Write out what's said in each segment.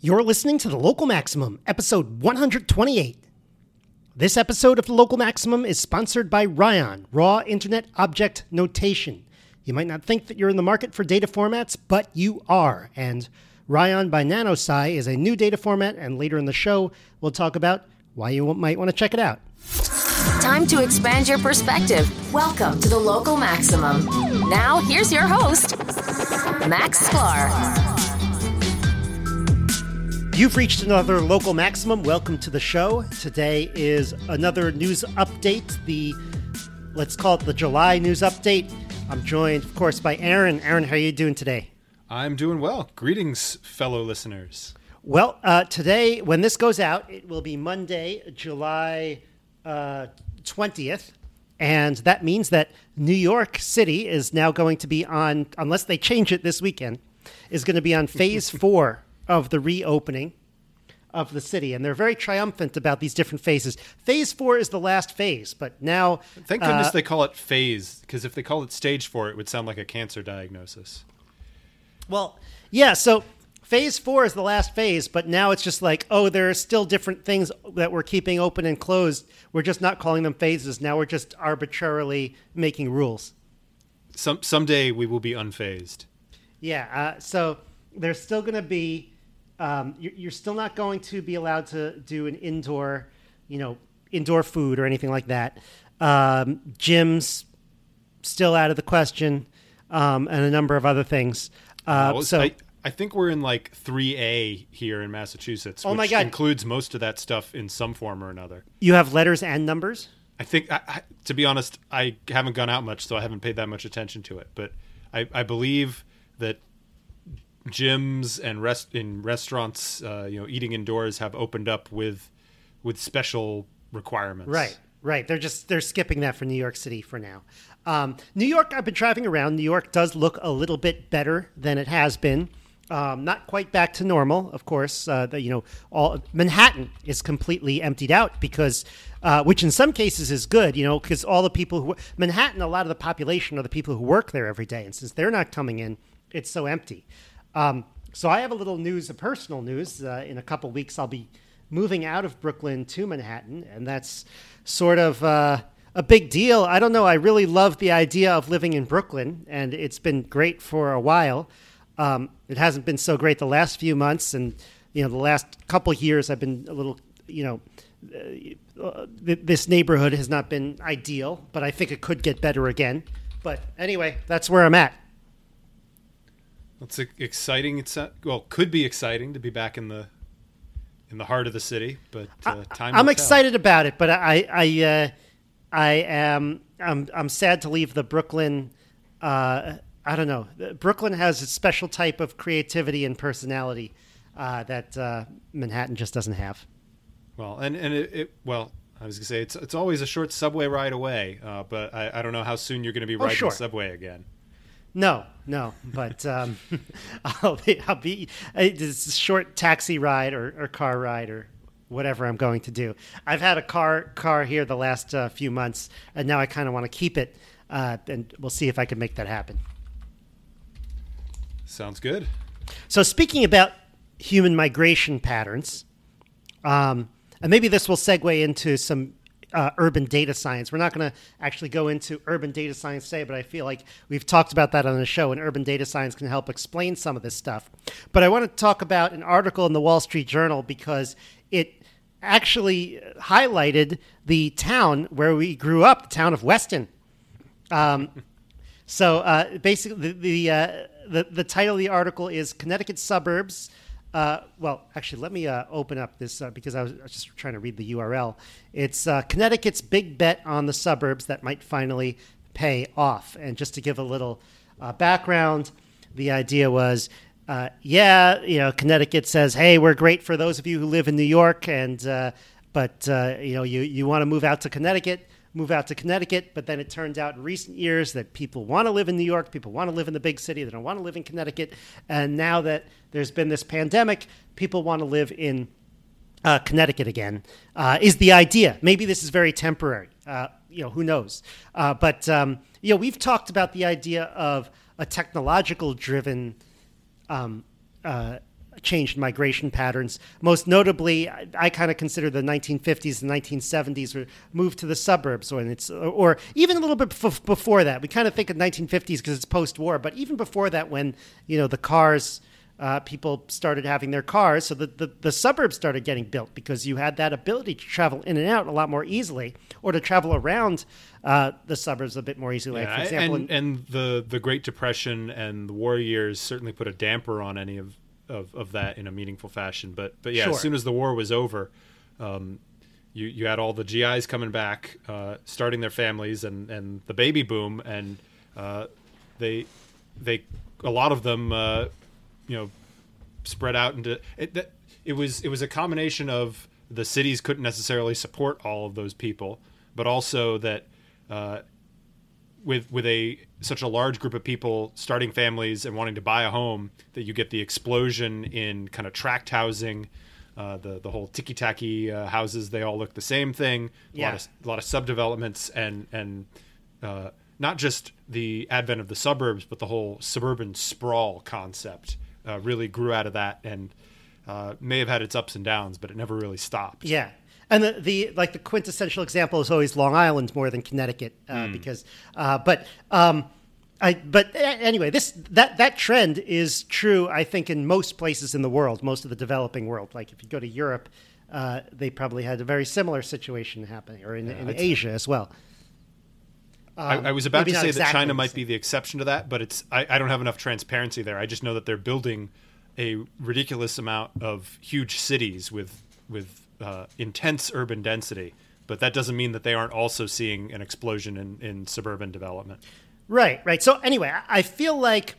You're listening to The Local Maximum, episode 128. This episode of The Local Maximum is sponsored by Ryon, Raw Internet Object Notation. You might not think that you're in the market for data formats, but you are. And Ryon by Nanosai is a new data format, and later in the show, we'll talk about why you might want to check it out. Time to expand your perspective. Welcome to the Local Maximum. Now, here's your host, Max Sklar. You've reached another local maximum. Welcome to the show. Today is another news update. The let's call it the July news update. I'm joined, of course, by Aaron. Aaron, how are you doing today? I'm doing well. Greetings, fellow listeners. Well, uh, today, when this goes out, it will be Monday, July uh, 20th. And that means that New York City is now going to be on, unless they change it this weekend, is going to be on phase four of the reopening of the city, and they're very triumphant about these different phases. Phase four is the last phase, but now thank goodness uh, they call it phase because if they call it stage four, it would sound like a cancer diagnosis. Well, yeah. So phase four is the last phase, but now it's just like, oh, there are still different things that we're keeping open and closed. We're just not calling them phases. Now we're just arbitrarily making rules. Some someday we will be unfazed. Yeah. Uh, so there's still going to be um, you're still not going to be allowed to do an indoor, you know, indoor food or anything like that. Um, gyms still out of the question, um, and a number of other things. Uh, well, so I, I, think we're in like 3A here in Massachusetts, oh which my God. includes most of that stuff in some form or another. You have letters and numbers. I think, I, I, to be honest, I haven't gone out much, so I haven't paid that much attention to it. But I, I believe that gyms and rest in restaurants, uh, you know, eating indoors have opened up with with special requirements. Right, right. They're just they're skipping that for New York City for now. Um, New York, I've been driving around. New York does look a little bit better than it has been. Um, not quite back to normal, of course. Uh, the, you know, all Manhattan is completely emptied out because, uh, which in some cases is good. You know, because all the people who Manhattan, a lot of the population are the people who work there every day, and since they're not coming in, it's so empty. Um, so I have a little news, a personal news. Uh, in a couple weeks, I'll be moving out of Brooklyn to Manhattan, and that's sort of uh, a big deal. I don't know. I really love the idea of living in Brooklyn, and it's been great for a while. Um, it hasn't been so great the last few months, and you know, the last couple years, I've been a little, you know. Uh, this neighborhood has not been ideal, but I think it could get better again. But anyway, that's where I'm at. It's exciting. It's uh, well, could be exciting to be back in the in the heart of the city, but uh, time. I'm excited about it, but I I uh, I am I'm I'm sad to leave the Brooklyn. Uh, I don't know. Brooklyn has a special type of creativity and personality uh, that uh, Manhattan just doesn't have. Well, and and it, it, well, I was gonna say it's it's always a short subway ride away, but I, I don't know how soon you're going to be oh, riding oh, sure. the subway again. No, no, but um, I'll be, I'll be it's a short taxi ride or, or, car ride or whatever I'm going to do. I've had a car car here the last uh, few months, and now I kind of want to keep it, uh, and we'll see if I can make that happen. Sounds good. So speaking about human migration patterns, um, and maybe this will segue into some uh, urban data science. We're not going to actually go into urban data science today, but I feel like we've talked about that on the show, and urban data science can help explain some of this stuff. But I want to talk about an article in the Wall Street Journal because it actually highlighted the town where we grew up, the town of Weston. Um, so uh, basically, the the, uh, the, the title of the article is "Connecticut Suburbs." Uh, well, actually, let me uh, open up this uh, because I was, just trying to read the URL. It's uh, Connecticut's big bet on the suburbs that might finally pay off. And just to give a little uh, background, the idea was, uh, yeah, you know, Connecticut says, hey, we're great for those of you who live in New York, and but you know, you you want to move out to Connecticut move out to Connecticut. But then it turned out in recent years that people want to live in New York, people want to live in the big city, they don't want to live in Connecticut. And now that there's been this pandemic, people want to live in uh, Connecticut again. Uh, is the idea? Maybe this is very temporary. Uh, you know, who knows? Uh, but um, you know, we've talked about the idea of a technological driven um, uh, changed migration patterns. Most notably, I, I kind of consider the 1950s and 1970s were moved to the suburbs, when it's or even a little bit bef- before that. We kind of think of 1950s because it's post-war, but even before that, when you know the cars. Uh, people started having their cars, so the, the, the suburbs started getting built because you had that ability to travel in and out a lot more easily, or to travel around uh, the suburbs a bit more easily. Like, for example, and, in- and the the Great Depression and the war years certainly put a damper on any of, of, of that in a meaningful fashion. But but yeah, Sure. as soon as the war was over, um, you you had all the GIs coming back, uh, starting their families, and, and the baby boom, and uh, they they a lot of them uh, you know spread out into it. that- It was it was a combination of the cities couldn't necessarily support all of those people, but also that uh, with with a such a large group of people starting families and wanting to buy a home that you get the explosion in kind of tract housing. Uh, the the whole ticky tacky uh, houses they all look the same thing. A Yeah. lot of a lot of subdevelopments and and uh, not just the advent of the suburbs, but the whole suburban sprawl concept uh, really grew out of that and uh, may have had its ups and downs, but it never really stopped. Yeah. And the, the like the quintessential example is always Long Island more than Connecticut uh, Hmm. because uh, but um, I but anyway this that that trend is true I think in most places in the world most of the developing world like if you go to Europe uh, they probably had a very similar situation happening or in, in Asia as well. I, I was about to say exactly that China might be the exception to that, but it's I, I don't have enough transparency there. I just know that they're building a ridiculous amount of huge cities with with uh, intense urban density, but that doesn't mean that they aren't also seeing an explosion in, in suburban development. Right, right. So anyway, I- feel like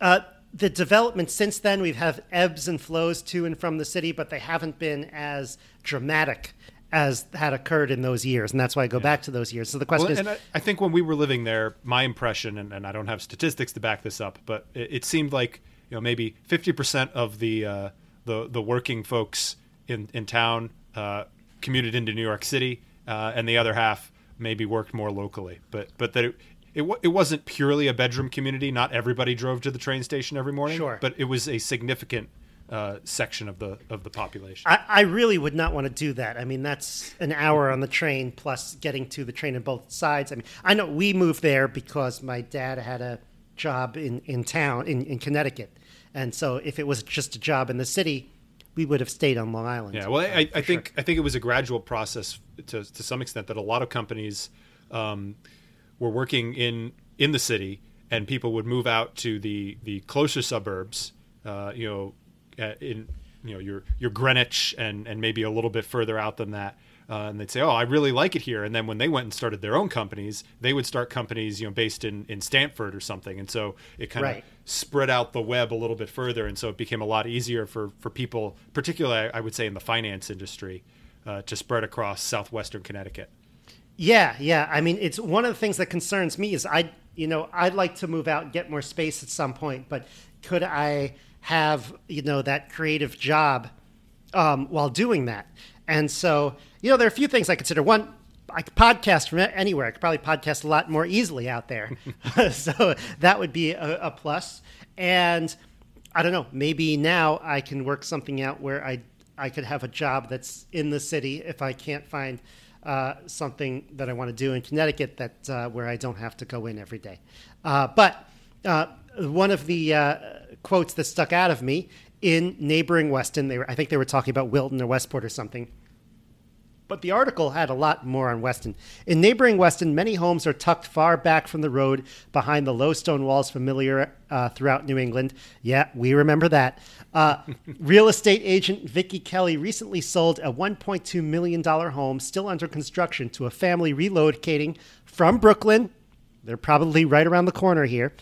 uh, the development since then we've had ebbs and flows to and from the city, but they haven't been as dramatic as had occurred in those years, and that's why I go back to those years. So the question Well, is, and I, I think when we were living there, my impression, and, and I don't have statistics to back this up, but it, it seemed like you know maybe fifty percent of the uh, the the working folks in in town uh, commuted into New York City, uh, and the other half maybe worked more locally. But but that it, it it wasn't purely a bedroom community. Not everybody drove to the train station every morning. Sure. but it was a significant uh, section of the of the population. I, I really would not want to do that. I mean, that's an hour on the train plus getting to the train on both sides. I mean, I know we moved there because my dad had a job in, in town in, in Connecticut, and so if it was just a job in the city, we would have stayed on Long Island. Yeah, well, uh, I, I sure. think I think it was a gradual process to to some extent that a lot of companies um, were working in in the city, and people would move out to the the closer suburbs. Uh, you know, uh, in you know your your Greenwich and and maybe a little bit further out than that. Uh, and they'd say, "Oh, I really like it here." And then when they went and started their own companies, they would start companies, you know, based in in Stamford or something. And so it kind Right. Spread out the web a little bit further, and so it became a lot easier for for people, particularly I would say in the finance industry, uh, to spread across southwestern Connecticut. Yeah, yeah. I mean, it's one of the things that concerns me is I, you know, I'd like to move out and get more space at some point, but could I have, you know, that creative job um, while doing that? And so, you know, there are a few things I consider. One, I could podcast from anywhere. I could probably podcast a lot more easily out there. so that would be a, a plus. And I don't know, maybe now I can work something out where I I could have a job that's in the city if I can't find uh, something that I want to do in Connecticut that uh, where I don't have to go in every day. Uh, but uh, one of the uh, quotes that stuck out of me in neighboring Weston, they were, I think they were talking about Wilton or Westport or something. But the article had a lot more on Weston. In neighboring Weston, many homes are tucked far back from the road behind the low stone walls familiar uh, throughout New England. Yeah, we remember that. Uh, real estate agent Vicki Kelly recently sold a $1.2 million home still under construction to a family relocating from Brooklyn. They're probably right around the corner here.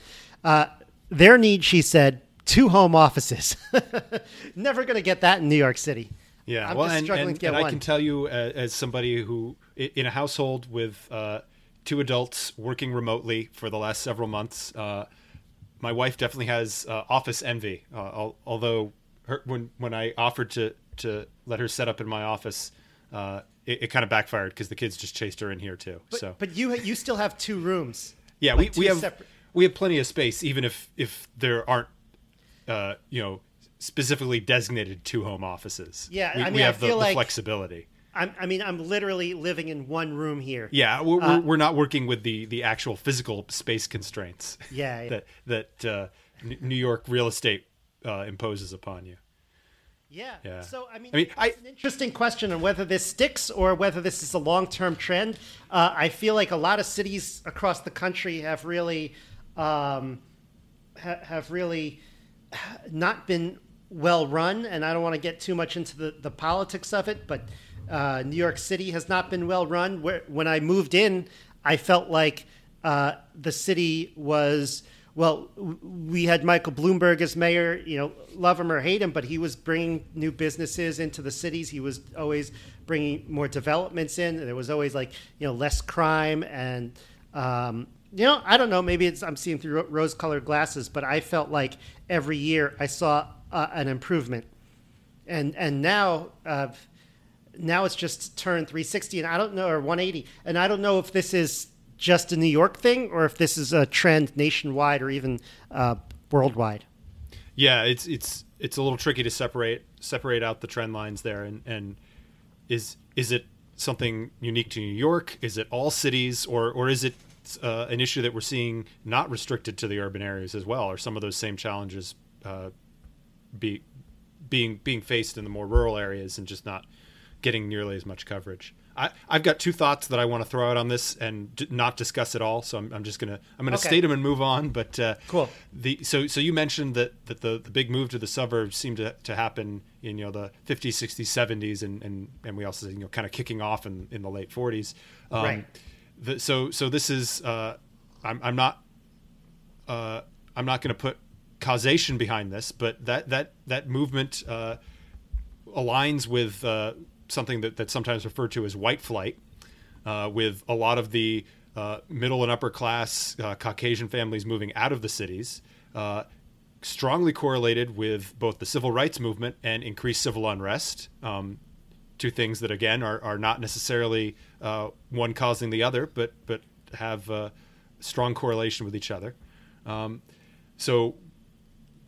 Uh, their need, she said, two home offices. Never going to get that in New York City. Yeah, I'm well, and, struggling and, and I can tell you, uh, as somebody who in a household with uh, two adults working remotely for the last several months, uh, my wife definitely has uh, office envy. Uh, although her, when when I offered to to let her set up in my office, uh, it, it kind of backfired because the kids just chased her in here too. But, so but you you still have two rooms. yeah, like we, we have separate- we have plenty of space, even if if there aren't uh, you know specifically designated to home offices. Yeah, we, I mean, we have the, feel the like- flexibility. I'm, I mean, I'm literally living in one room here. Yeah, we're, Uh, we're, not working with the, the actual physical space constraints. Yeah, yeah. that that uh, New York real estate uh, imposes upon you. Yeah. Yeah. So I mean, I mean, I- an interesting question on whether this sticks or whether this is a long-term trend. Uh, I feel like a lot of cities across the country have really, um, ha- have really not been well run, and I don't want to get too much into the, the politics of it, but uh, New York City has not been well run. Where, when I moved in, I felt like uh, the city was well. We had Michael Bloomberg as mayor. You know, love him or hate him, but he was bringing new businesses into the cities. He was always bringing more developments in. There was always like you know less crime and. Um, you know, I don't know. Maybe it's I'm seeing through rose-colored glasses, but I felt like every year I saw uh, an improvement, and and now uh, now it's just turned 360, and I don't know or 180, and I don't know if this is just a New York thing or if this is a trend nationwide or even uh, worldwide. Yeah, it's it's it's a little tricky to separate separate out the trend lines there, and and is is it something unique to New York? Is it all cities, or or is it uh, an issue that we're seeing not restricted to the urban areas as well? Are some of those same challenges uh, be being being faced in the more rural areas and just not getting nearly as much coverage? I, I've got two thoughts that I want to throw out on this and d- not discuss at all. So I'm, I'm just gonna I'm gonna Okay. state them and move on. But uh, Cool. the so so you mentioned that that the, the big move to the suburbs seemed to, to happen in you know the 50s 60s 70s and and, and we also you know kind of kicking off in, in the late 40s um, Right. the, so so this is uh, I'm, I'm not uh, I'm not going to put causation behind this but that that that movement uh, aligns with uh, something that, that's sometimes referred to as white flight, uh, with a lot of the uh, middle and upper class uh, Caucasian families moving out of the cities, uh, strongly correlated with both the civil rights movement and increased civil unrest. Um, two things that again are, are not necessarily one causing the other, but but have uh, strong correlation with each other. Um, so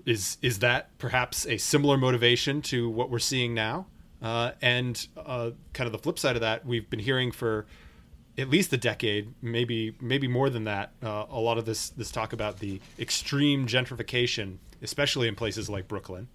is is that perhaps a similar motivation to what we're seeing now? Uh, and uh, kind of the flip side of that, we've been hearing for at least a decade, maybe maybe more than that. Uh, a lot of this this talk about the extreme gentrification, especially in places like Brooklyn.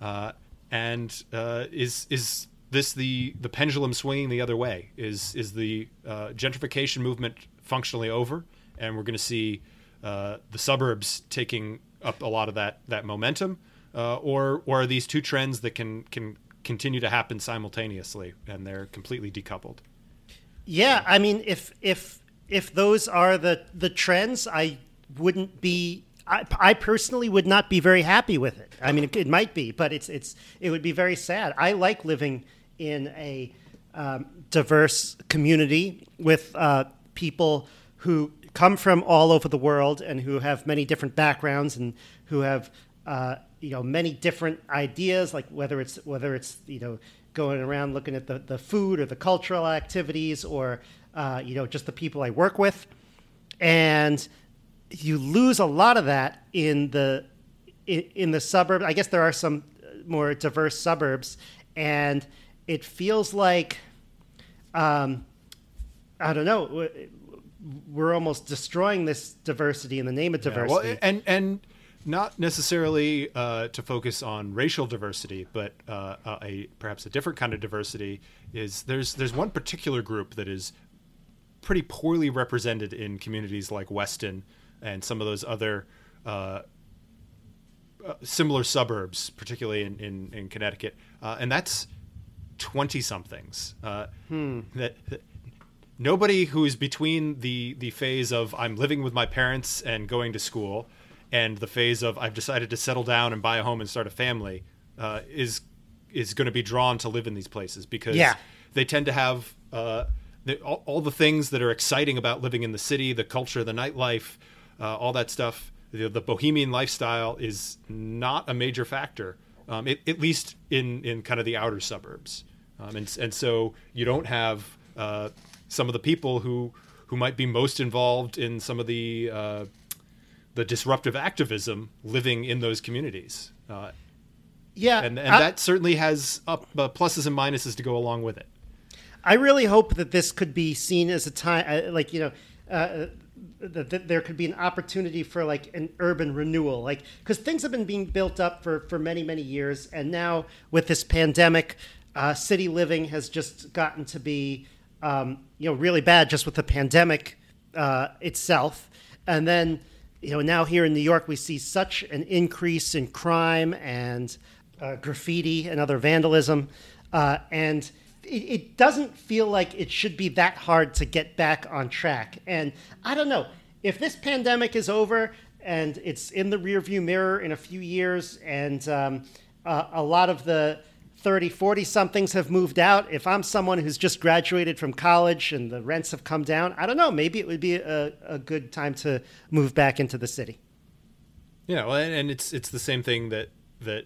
Uh, and uh, is is this the the pendulum swinging the other way? Is is the uh, gentrification movement functionally over, and we're going to see the suburbs taking up a lot of that that momentum, uh, or or are these two trends that can can continue to happen simultaneously and they're completely decoupled? Yeah, I mean, if if if those are the the trends, I wouldn't be. I, I personally would not be very happy with it. I mean, it, it might be, but it's it's it would be very sad. I like living in a um, diverse community with uh, people who come from all over the world and who have many different backgrounds and who have uh, you know many different ideas, like whether it's whether it's you know going around looking at the, the food or the cultural activities or uh, you know just the people I work with, and you lose a lot of that in the in, in the suburb. I guess there are some more diverse suburbs, and it feels like um, I don't know. We're almost destroying this diversity in the name of Yeah, diversity. well, and and not necessarily uh, to focus on racial diversity, but uh, a perhaps a different kind of diversity is there's there's one particular group that is pretty poorly represented in communities like Weston and some of those other uh, uh, similar suburbs, particularly in in, in Connecticut, uh, and that's twenty somethings. Uh, that, that nobody who is between the the phase of I'm living with my parents and going to school, and the phase of I've decided to settle down and buy a home and start a family, uh, is is going to be drawn to live in these places because Yeah. they tend to have uh, the, all, all the things that are exciting about living in the city, the culture, the nightlife, uh, all that stuff. The, the bohemian lifestyle is not a major factor, um, it, at least in, in kind of the outer suburbs. Um, and, and so you don't have uh, some of the people who, who might be most involved in some of the, uh, the disruptive activism living in those communities. Uh, Yeah, and, and I- that certainly has up, uh, pluses and minuses to go along with it. I really hope that this could be seen as a time, uh, like you know, uh, that, that there could be an opportunity for like an urban renewal, like because things have been being built up for for many many years, and now with this pandemic, uh, city living has just gotten to be, um, you know, really bad just with the pandemic uh, itself, and then you know now here in New York we see such an increase in crime and uh, graffiti and other vandalism, uh, and it, it doesn't feel like it should be that hard to get back on track. And I don't know if this pandemic is over and it's in the rearview mirror in a few years, and um, uh, a lot of the 30, 40 somethings have moved out. If I'm someone who's just graduated from college and the rents have come down, I don't know. Maybe it would be a, a good time to move back into the city. Yeah, well, and it's it's the same thing that that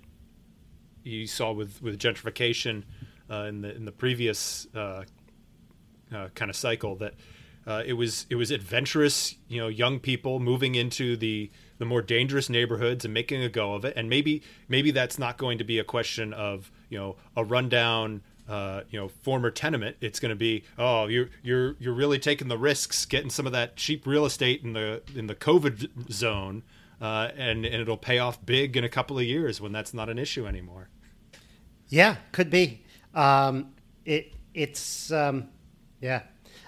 you saw with with gentrification uh, in the in the previous uh, uh, kind of cycle that uh, it was it was adventurous, you know, young people moving into the the more dangerous neighborhoods and making a go of it. And maybe maybe that's not going to be a question of you know a rundown. Uh, you know, former tenement. It's going to be, oh, you're you're you're really taking the risks, getting some of that cheap real estate in the in the COVID zone, uh, and and it'll pay off big in a couple of years when that's not an issue anymore. Yeah, could be. Um, it it's um, yeah.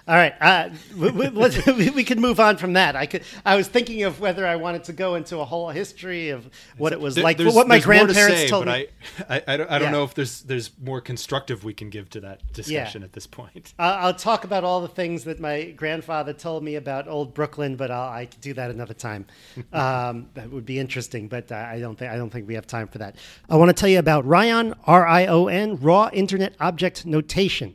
All right, uh, we, we, we could move on from that. I could. I was thinking of whether I wanted to go into a whole history of what it was There- like, what my more to grandparents say, told but me. I, I, I don't, I don't Yeah. know if there's there's more constructive we can give to that discussion at this point. I'll, I'll talk about all the things that my grandfather told me about old Brooklyn, but I'll, I could do that another time. um, that would be interesting, but uh, I don't think I don't think we have time for that. I want to tell you about Ryon, R I O N, Raw Internet Object Notation.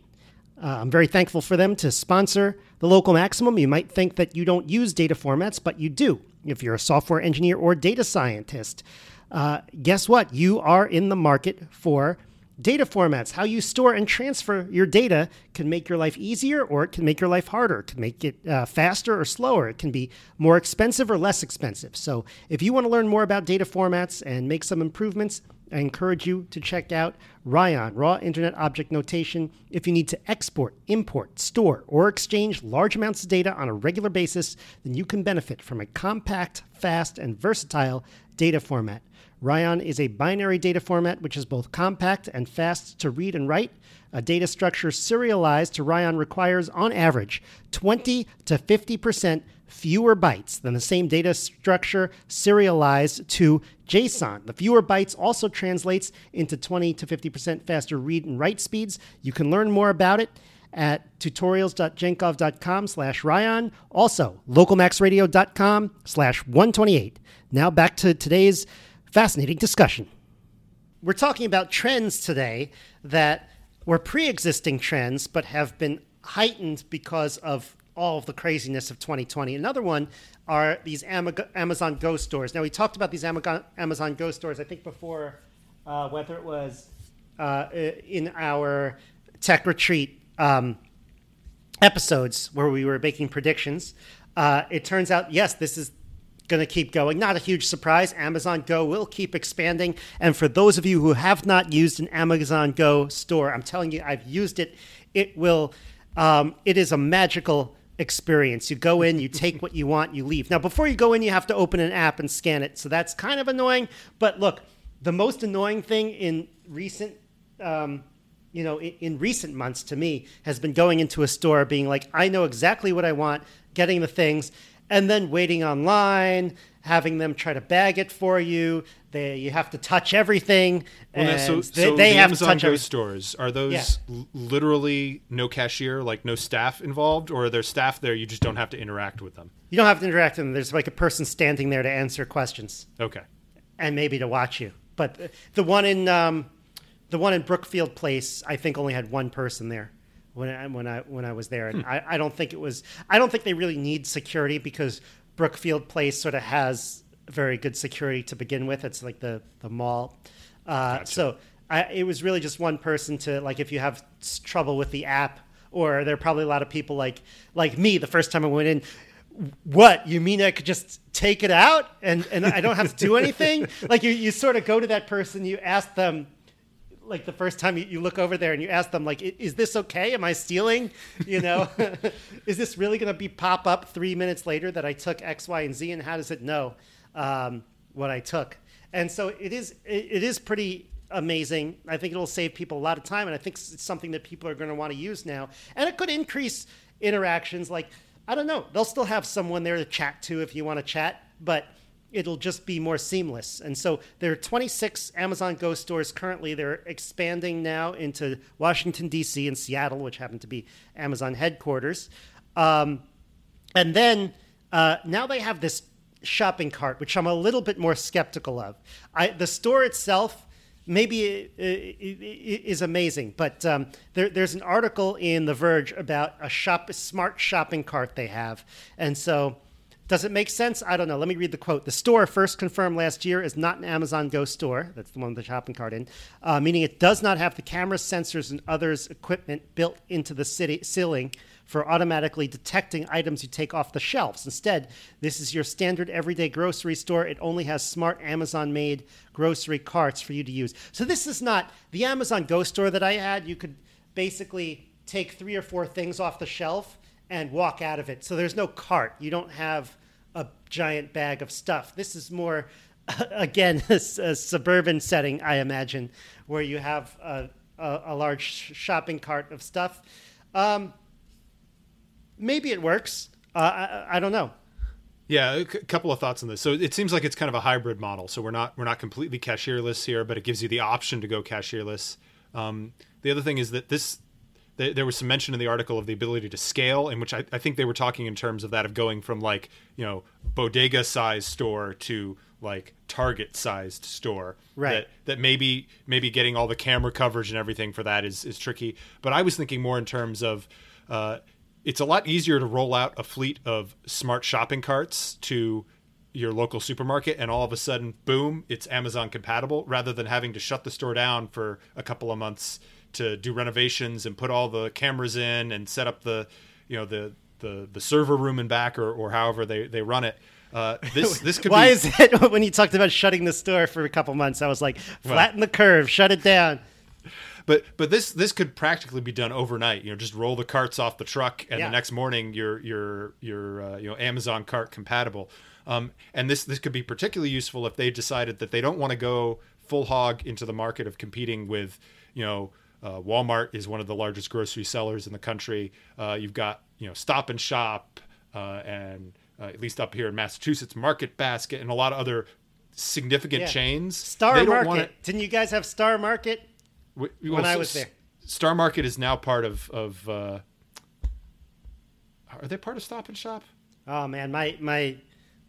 Uh, I'm very thankful for them to sponsor the local maximum. You might think that you don't use data formats, but you do. If you're a software engineer or data scientist, uh, guess what? You are in the market for data formats. How you store and transfer your data can make your life easier or it can make your life harder. It can make it uh, faster or slower. It can be more expensive or less expensive. So, if you want to learn more about data formats and make some improvements, I encourage you to check out Ryon, Raw Internet Object Notation. If you need to export, import, store, or exchange large amounts of data on a regular basis, then you can benefit from a compact, fast, and versatile data format. Ryon is a binary data format which is both compact and fast to read and write. A data structure serialized to Ryon requires, on average, 20 to 50% fewer bytes than the same data structure serialized to JSON. The fewer bytes also translates into 20 to 50% faster read and write speeds. You can learn more about it at tutorials.jenkov.com slash Ryon. Also, localmaxradio.com slash 128. Now back to today's fascinating discussion. We're talking about trends today that were pre-existing trends but have been heightened because of all of the craziness of 2020. Another one are these Amazon Go stores. Now we talked about these Amazon Go stores. I think before, uh, whether it was uh, in our tech retreat um, episodes where we were making predictions. Uh, it turns out, yes, this is going to keep going. Not a huge surprise. Amazon Go will keep expanding. And for those of you who have not used an Amazon Go store, I'm telling you, I've used it. It will. Um, it is a magical experience. You go in, you take what you want, you leave. Now, before you go in, you have to open an app and scan it. So that's kind of annoying. But look, the most annoying thing in recent um, you know, in, in, recent months to me has been going into a store being like, I know exactly what I want, getting the things, and then waiting online, having them try to bag it for you. They, you have to touch everything. Well, and so, they, so they the have Amazon to touch Go everything. stores are those Yeah. l- literally no cashier, like no staff involved, or are there staff there? You just don't have to interact with them. You don't have to interact with them. There's like a person standing there to answer questions Okay. and maybe to watch you. But the- the one in um, the one in Brookfield Place, I think only had one person there when I, when I when I was there, and I, I don't think it was. I don't think they really need security because Brookfield Place sort of has very good security to begin with. It's like the the mall, uh, so I, it was really just one person to like if you have trouble with the app, or there are probably a lot of people like like me. The first time I went in. what you mean i could just take it out and and i don't have to do anything like you, you sort of go to that person you ask them like the first time you, look over there and you ask them like is this okay? Am i stealing? You know? Is this really going to be pop up three minutes later that i took x y and z and how does it know um, what i took? And so it is it, it is pretty amazing. I think it'll save people a lot of time and i think it's something that people are going to want to use now. And it could increase interactions like I don't know. They'll still have someone there to chat to if you want to chat, but it'll just be more seamless. And so there are 26 Amazon Go stores currently. They're expanding now into Washington, D.C. and Seattle, which happen to be Amazon headquarters. Um, and then uh, now they have this shopping cart, which I'm a little bit more skeptical of. I, the store itself maybe it, it, it is amazing. But um, there, there's an article in The Verge about a shop, a smart shopping cart they have, and so. Does it make sense? I don't know. Let me read the quote. The store, first confirmed last year, is not an Amazon Go store. That's the one with the shopping cart in, uh, meaning it does not have the camera, sensors, and others equipment built into the city, ceiling for automatically detecting items you take off the shelves. Instead, this is your standard everyday grocery store. It only has smart Amazon made grocery carts for you to use. So, this is not the Amazon Go store that I had. You could basically take three or four things off the shelf and walk out of it. So, there's no cart. You don't have a giant bag of stuff. This is more, again, a, a suburban setting, I imagine, where you have a, a, a large shopping cart of stuff. Um, maybe it works. Uh, I, I don't know. Yeah, a couple of thoughts on this. So it seems like it's kind of a hybrid model. So we're not we're not completely cashierless here, but it gives you the option to go cashierless. Um, the other thing is that this th- there was some mention in the article of the ability to scale, in which I, I think they were talking in terms of that of going from like you know bodega sized store to like Target sized store. Right. That, that maybe maybe getting all the camera coverage and everything for that is is tricky. But I was thinking more in terms of uh, it's a lot easier to roll out a fleet of smart shopping carts to your local supermarket and all of a sudden boom it's amazon compatible rather than having to shut the store down for a couple of months to do renovations and put all the cameras in and set up the you know the the, the server room and back or, or however they, they run it uh, this this could Why be is it when you talked about shutting the store for a couple months? I was like, flatten the curve, shut it down. but but this this could practically be done overnight. You know, just roll the carts off the truck, and Yeah. the next morning you're you're you're uh, you know Amazon cart compatible. Um, and this this could be particularly useful if they decided that they don't want to go full hog into the market of competing with you know. Uh, Walmart is one of the largest grocery sellers in the country. Uh, you've got you know Stop and Shop uh, and uh, at least up here in Massachusetts, Market Basket and a lot of other significant Yeah. chains. Star They Market. want it- Didn't you guys have Star Market? W- when I was there. Star Market is now part of of. Uh, are they part of Stop and Shop? Oh man, my my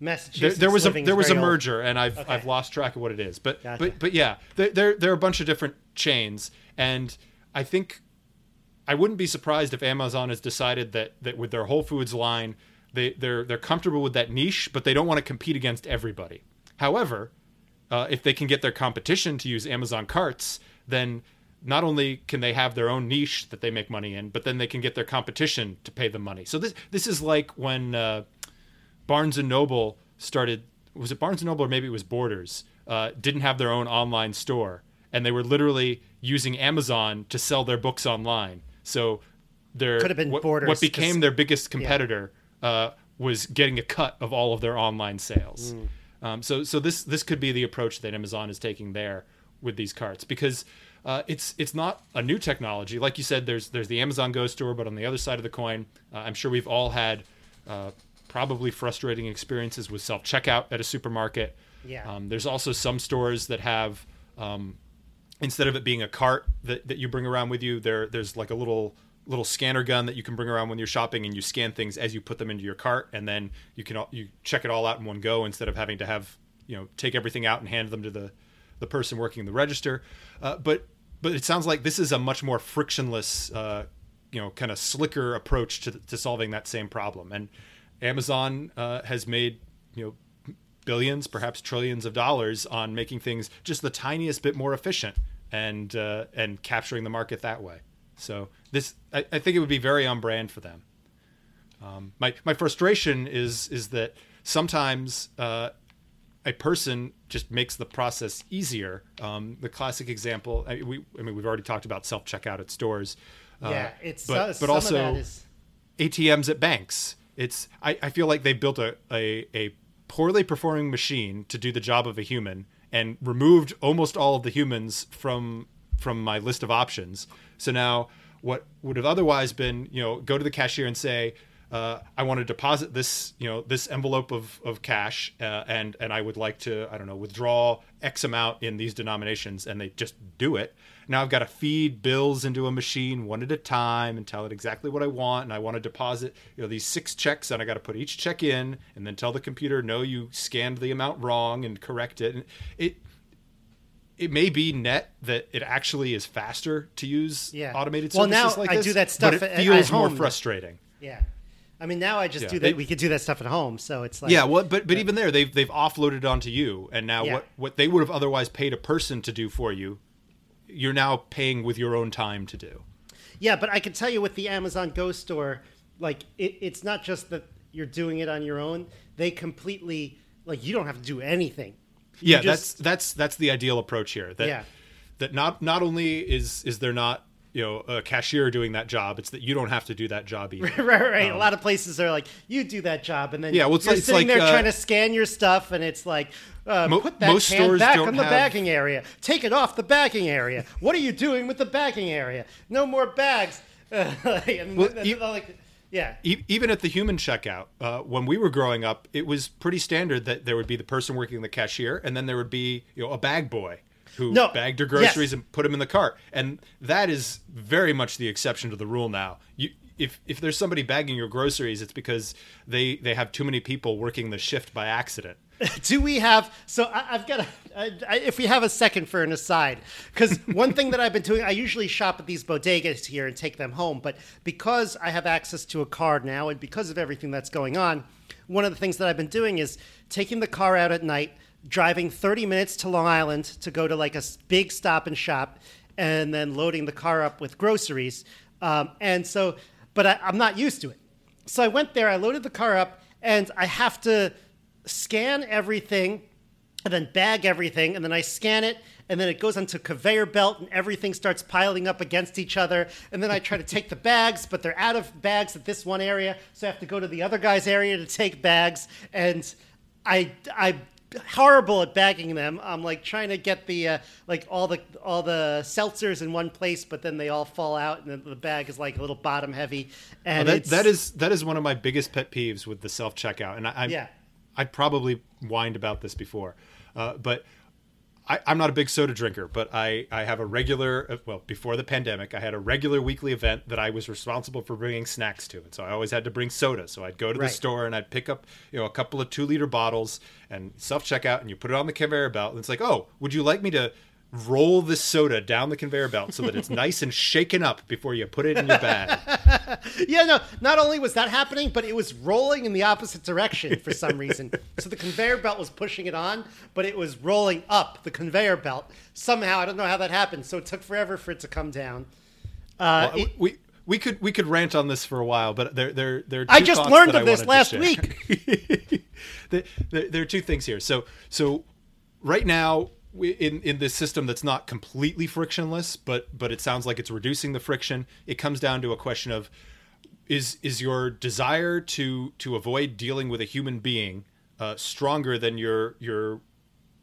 Massachusetts. there was a there was a old. merger, and I've Okay. I've lost track of what it is. But Gotcha. but but yeah, there, there there are a bunch of different chains, and I think I wouldn't be surprised if Amazon has decided that that with their Whole Foods line, they they're they're comfortable with that niche, but they don't want to compete against everybody. However, uh, if they can get their competition to use Amazon carts, then not only can they have their own niche that they make money in, but then they can get their competition to pay them money. So this this is like when uh, Barnes and Noble started. Was it Barnes and Noble or maybe it was Borders? Uh, didn't have their own online store, and they were literally using Amazon to sell their books online. So their Could have been what, Borders, what became their biggest competitor uh, was getting a cut of all of their online sales. Mm. Um, so so this this could be the approach that Amazon is taking there with these carts because uh, it's it's not a new technology. Like you said, there's there's the Amazon Go store, but on the other side of the coin, uh, I'm sure we've all had uh, probably frustrating experiences with self checkout at a supermarket. Yeah. Um, there's also some stores that have um, instead of it being a cart that, that you bring around with you, there there's like a little little scanner gun that you can bring around when you're shopping, and you scan things as you put them into your cart, and then you can all- you check it all out in one go instead of having to have you know take everything out and hand them to the the person working the register. Uh, but but it sounds like this is a much more frictionless, uh, you know, kind of slicker approach to to solving that same problem. And Amazon uh, has made you know billions, perhaps trillions of dollars on making things just the tiniest bit more efficient and uh, and capturing the market that way. So this, I, I think it would be very on brand for them. Um, my my frustration is is that sometimes uh, a person just makes the process easier. Um, the classic example, I, we, I mean, we've already talked about self checkout at stores. Uh, yeah, it's but, uh, but also of that is ATMs at banks. It's I, I feel like they built a, a, a poorly performing machine to do the job of a human and removed almost all of the humans from from my list of options. So now what would have otherwise been, you know, go to the cashier and say, uh, I want to deposit this, you know, this envelope of, of cash, uh, and and I would like to, I don't know, withdraw X amount in these denominations, and they just do it. Now I've got to feed bills into a machine one at a time and tell it exactly what I want, and I want to deposit, you know, these six checks, and I got to put each check in, and then tell the computer, no, you scanned the amount wrong, and correct it. And it it may be net that it actually is faster to use Yeah. automated systems. Well, services now like I this, do that stuff but it feels more frustrating. yeah. I mean, now I just Yeah, do that. they- we could do that stuff at home, so it's like Yeah, well, but but even there, they've they've offloaded onto you, and now Yeah. what what they would have otherwise paid a person to do for you, you're now paying with your own time to do. Yeah, but I can tell you with the Amazon Go store, like it, it's not just that you're doing it on your own. They completely like you don't have to do anything. You Yeah, just- that's that's that's the ideal approach here. That Yeah. that not not only is is there not you know a cashier doing that job, it's that you don't have to do that job either. right, right. a lot of places are like, you do that job, and then Um, Yeah, well, it's you're like- it's sitting like, there uh, trying to scan your stuff, and it's like, uh, Mo- put that can back on the have- bagging area. Take it off the bagging area. What are you doing with the bagging area? No more bags. and Well, then you- they're like, yeah, E- even at the human checkout, uh, when we were growing up, it was pretty standard that there would be the person working the cashier, and then there would be you know a bag boy who No, bagged her groceries yes. and put them in the cart, and that is very much the exception to the rule now. You, if if there's somebody bagging your groceries, it's because they they have too many people working the shift by accident. do we have so I, i've got a, I, I, if we have a second for an aside because one thing that i've been doing i usually shop at these bodegas here and take them home but because i have access to a car now and because of everything that's going on one of the things that i've been doing is taking the car out at night driving 30 minutes to long island to go to like a big stop and shop and then loading the car up with groceries um, and so but I, i'm not used to it. So i went there i loaded the car up and i have to scan everything and then bag everything and then I scan it and then it goes onto conveyor belt and everything starts piling up against each other and then I try to take the bags but they're out of bags at this one area so I have to go to the other guy's area to take bags and I I horrible at bagging them. I'm like trying to get the uh, like all the all the seltzers in one place but then they all fall out and the bag is like a little bottom heavy and that, that is that is one of my biggest pet peeves with the self checkout, and I, I Yeah. I probably whined about this before, uh, but I, I'm not a big soda drinker, but I, I have a regular, uh, well, before the pandemic, I had a regular weekly event that I was responsible for bringing snacks to. And so I always had to bring soda. So I'd go to Right. the store and I'd pick up, you know, a couple of two liter bottles and self checkout and you put it on the conveyor belt. And it's like, oh, would you like me to roll the soda down the conveyor belt so that it's nice and shaken up before you put it in your bag? Yeah, no, not only was that happening, but it was rolling in the opposite direction for some reason. so the conveyor belt was pushing it on, but it was rolling up the conveyor belt. Somehow, I don't know how that happened. So it took forever for it to come down. Uh, Well, it- we we could we could rant on this for a while, but there there there. Are I just learned of I this last week. there, there, there are two things here. So so right now in in this system that's not completely frictionless, but but it sounds like it's reducing the friction. It comes down to a question of is is your desire to to avoid dealing with a human being uh, stronger than your your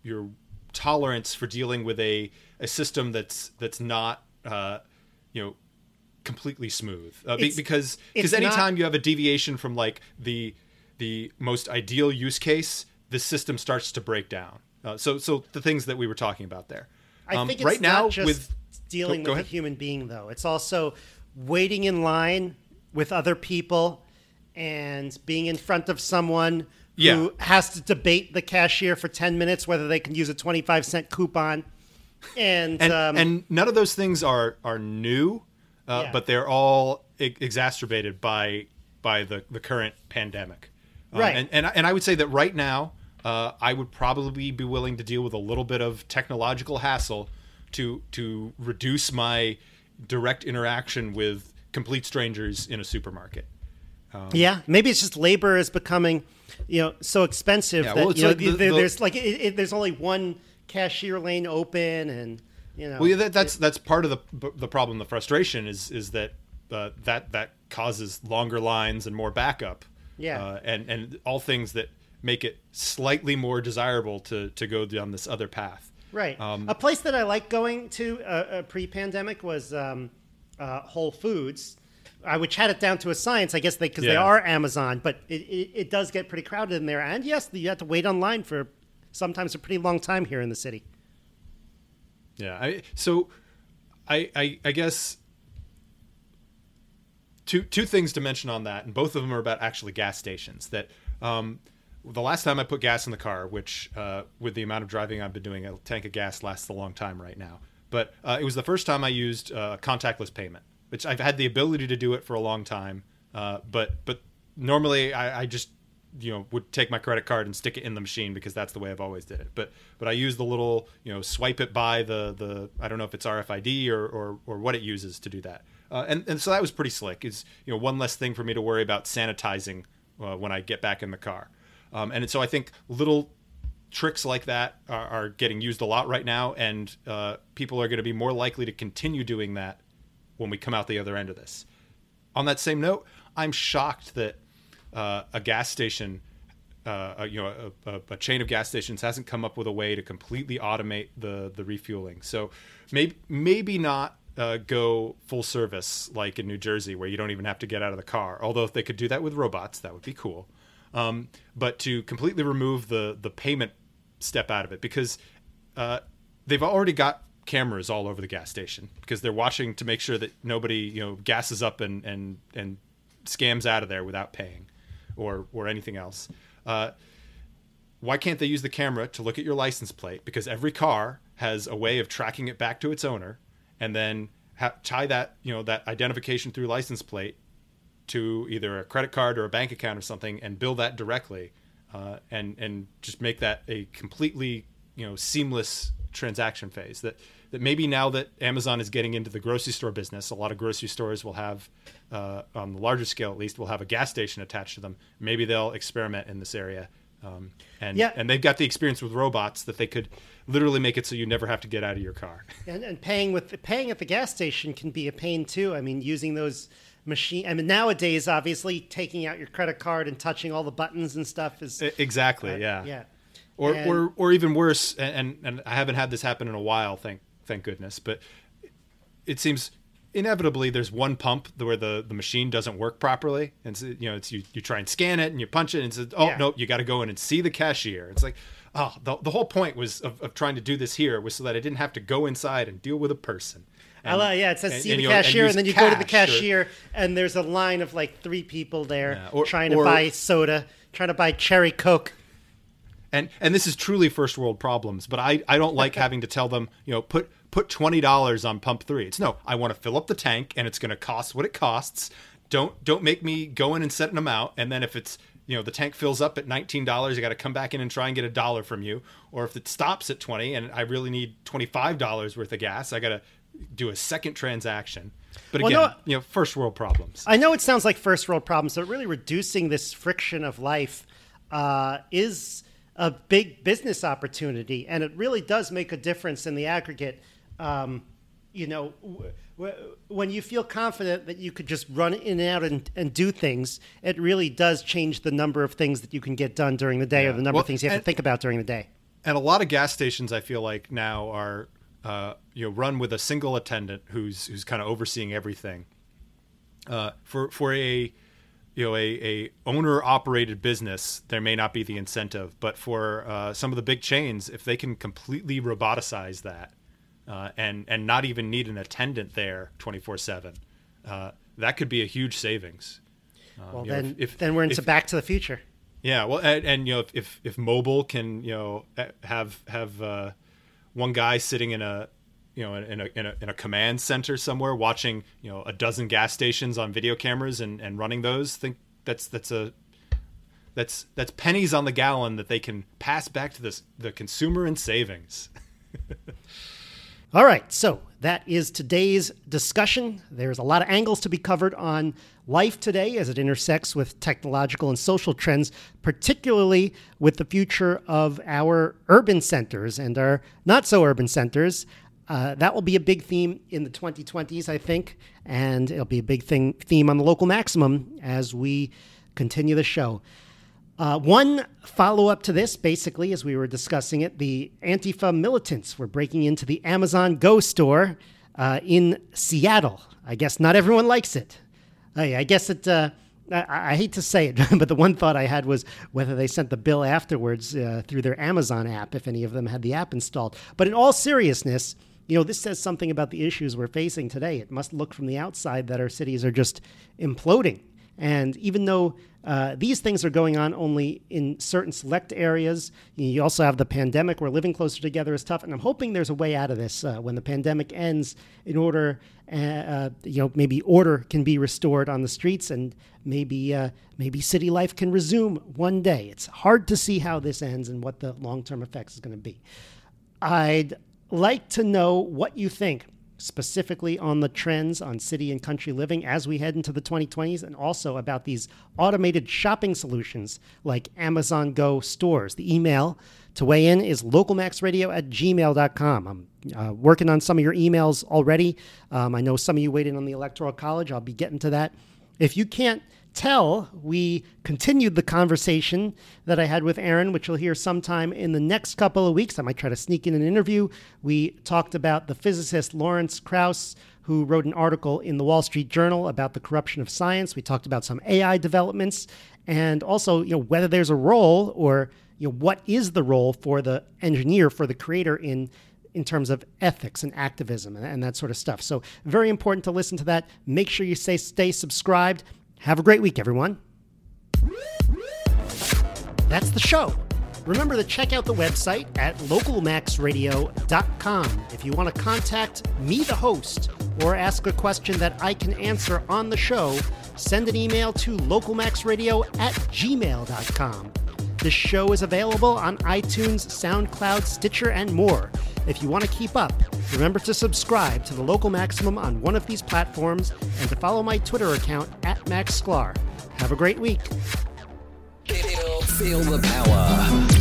your tolerance for dealing with a a system that's that's not uh, you know completely smooth uh, It's- because because not- anytime you have a deviation from like the the most ideal use case the system starts to break down uh, so so the things that we were talking about there I Um, think it's right now just with dealing Go- go with a human being, though. It's also waiting in line with other people and being in front of someone Yeah. who has to debate the cashier for 10 minutes whether they can use a 25 cent coupon. And, and um, and none of those things are are new, uh, Yeah. but they're all e- exacerbated by by the the current pandemic. Um, Right. And and and I would say that right now, uh, I would probably be willing to deal with a little bit of technological hassle to to reduce my direct interaction with complete strangers in a supermarket. Um, yeah, maybe it's just labor is becoming, you know, so expensive Yeah, that well, you know like the- there- the- there's like it, it, there's only one cashier lane open, and you know. Well, yeah, that, that's that's part of the the problem. The frustration is is that uh, that that causes longer lines and more backup. Yeah. uh, and and all things that make it slightly more desirable to to go down this other path. Right. Um, a place that I like going to uh, uh, pre-pandemic was um, uh, Whole Foods, I would chat it down to a science, I guess, because they, Yeah. are Amazon. But it, it, it does get pretty crowded in there, and yes, you have to wait online for sometimes a pretty long time here in the city. Yeah. I, so, I, I I guess two two things to mention on that, and both of them are about actually gas stations. That um, the last time I put gas in the car, which uh, with the amount of driving I've been doing, a tank of gas lasts a long time right now. But uh, it was the first time I used uh, contactless payment, which I've had the ability to do it for a long time. Uh, but but normally I, I just you know would take my credit card and stick it in the machine because that's the way I've always did it. But but I use the little you know swipe it by the the I don't know if it's RFID or or, or what it uses to do that. Uh, and and so that was pretty slick. Is you know one less thing for me to worry about sanitizing uh, when I get back in the car. Um, and so I think little tricks like that are, are getting used a lot right now, and uh, people are going to be more likely to continue doing that when we come out the other end of this. On that same note, I'm shocked that uh, a gas station, uh, a- you know, a, a, a chain of gas stations hasn't come up with a way to completely automate the the refueling. So maybe maybe not uh, go full service like in New Jersey, where you don't even have to get out of the car. Although if they could do that with robots, that would be cool. Um, but to completely remove the the payment step out of it, because uh, they've already got cameras all over the gas station because they're watching to make sure that nobody you know gasses up and and and scams out of there without paying or or anything else. Uh, why can't they use the camera to look at your license plate? Because every car has a way of tracking it back to its owner, and then ha- tie that you know that identification through license plate to either a credit card or a bank account or something, and bill that directly, uh, and and just make that a completely you know seamless transaction phase. That that maybe now that Amazon is getting into the grocery store business, a lot of grocery stores will have, uh, on the larger scale at least, will have a gas station attached to them. Maybe they'll experiment in this area. Um, and Yeah. and they've got the experience with robots that they could literally make it so you never have to get out of your car. And, and paying with paying at the gas station can be a pain too. I mean, using those machine. I mean, nowadays, obviously, taking out your credit card and touching all the buttons and stuff is Exactly. uh, yeah. yeah. Or, And- or or even worse, and, and I haven't had this happen in a while. Thank thank goodness. But it seems inevitably there's one pump where the, the machine doesn't work properly, and so, you know it's you, you try and scan it and you punch it and it says oh Yeah. no you got to go in and see the cashier. It's like oh the, the whole point was of, of trying to do this here was so that I didn't have to go inside and deal with a person. I love, yeah, it says and- see and, the and cashier, and, then you go to the cash or- cashier, and there's a line of like three people there Yeah, or- trying to or- buy soda, trying to buy cherry coke. and and this is truly first world problems but i i don't like having to tell them you know put put $20 on pump 3 it's no i want to fill up the tank and it's going to cost what it costs. Don't don't make me go in and set an amount and then if it's you know the tank fills up at $19 i got to come back in and try and get a dollar from you. Or if it stops at 20 and i really need $25 worth of gas i got to do a second transaction but Well, again no- you know first world problems I know it sounds like first world problems, but really reducing this friction of life uh, is a big business opportunity, and it really does make a difference in the aggregate. Um, you know, w- w- when you feel confident that you could just run in and out and, and do things, it really does change the number of things that you can get done during the day or the number Well, of things you have and- to think about during the day. and a lot of gas stations I feel like now are uh, you know run with a single attendant who's who's kind of overseeing everything. Uh, for for a you know a, a owner operated business, there may not be the incentive, but for uh, some of the big chains, if they can completely roboticize that uh, and and not even need an attendant there twenty four seven, uh, that could be a huge savings. Um, Well, you know, then, if- if- then we're into if- Back to the Future. yeah, well, and, and you know, if, if if Mobil can you know have have uh, one guy sitting in a you know in a, in a in a command center somewhere watching you know a dozen gas stations on video cameras and, and running those, think that's that's a that's that's pennies on the gallon that they can pass back to this the consumer in savings. All right, so that is today's discussion. There's a lot of angles to be covered on life today as it intersects with technological and social trends, particularly with the future of our urban centers and our not so urban centers. Uh, that will be a big theme in the 2020s, I think, and it'll be a big thing theme on the local maximum as we continue the show. Uh, one follow up to this, basically, as we were discussing it, the Antifa militants were breaking into the Amazon Go store uh, in Seattle. I guess not everyone likes it. I, I guess it. Uh, I, I, hate to say it, but the one thought I had was whether they sent the bill afterwards uh, through their Amazon app, if any of them had the app installed. But in all seriousness, you know, this says something about the issues we're facing today. It must look from the outside that our cities are just imploding. And even though uh, these things are going on only in certain select areas. You also have the pandemic where living closer together is tough. And I'm hoping there's a way out of this uh, when the pandemic ends in order, uh, uh you know, maybe order can be restored on the streets and maybe, uh, maybe city life can resume one day. It's hard to see how this ends and what the long term effects is going to be. I'd like to know what you think specifically on the trends on city and country living as we head into the 2020s, and also about these automated shopping solutions like Amazon Go stores. The email to weigh in is localmaxradio at gmail.com. I'm uh, working on some of your emails already. Um, I know some of you waiting on the Electoral College. I'll be getting to that. If you can't tell, we continued the conversation that I had with Aaron, which you'll hear sometime in the next couple of weeks. I might try to sneak in an interview. We talked about the physicist Lawrence Krauss, who wrote an article in the Wall Street Journal about the corruption of science. We talked about some AI developments and also, you know, whether there's a role or you know what is the role for the engineer, for the creator in in terms of ethics and activism and, and, that sort of stuff. So very important to listen to that. Make sure you stay stay subscribed. Have a great week, everyone. That's the show. Remember to check out the website at localmaxradio.com if you want to contact me, the host, or ask a question that I can answer on the show. Send an email to localmaxradio at gmail.com. This show is available on iTunes, SoundCloud, Stitcher, and more. If you want to keep up, remember to subscribe to the Local Maximum on one of these platforms and to follow my Twitter account at Max Sklar. Have a great week. Feel the power.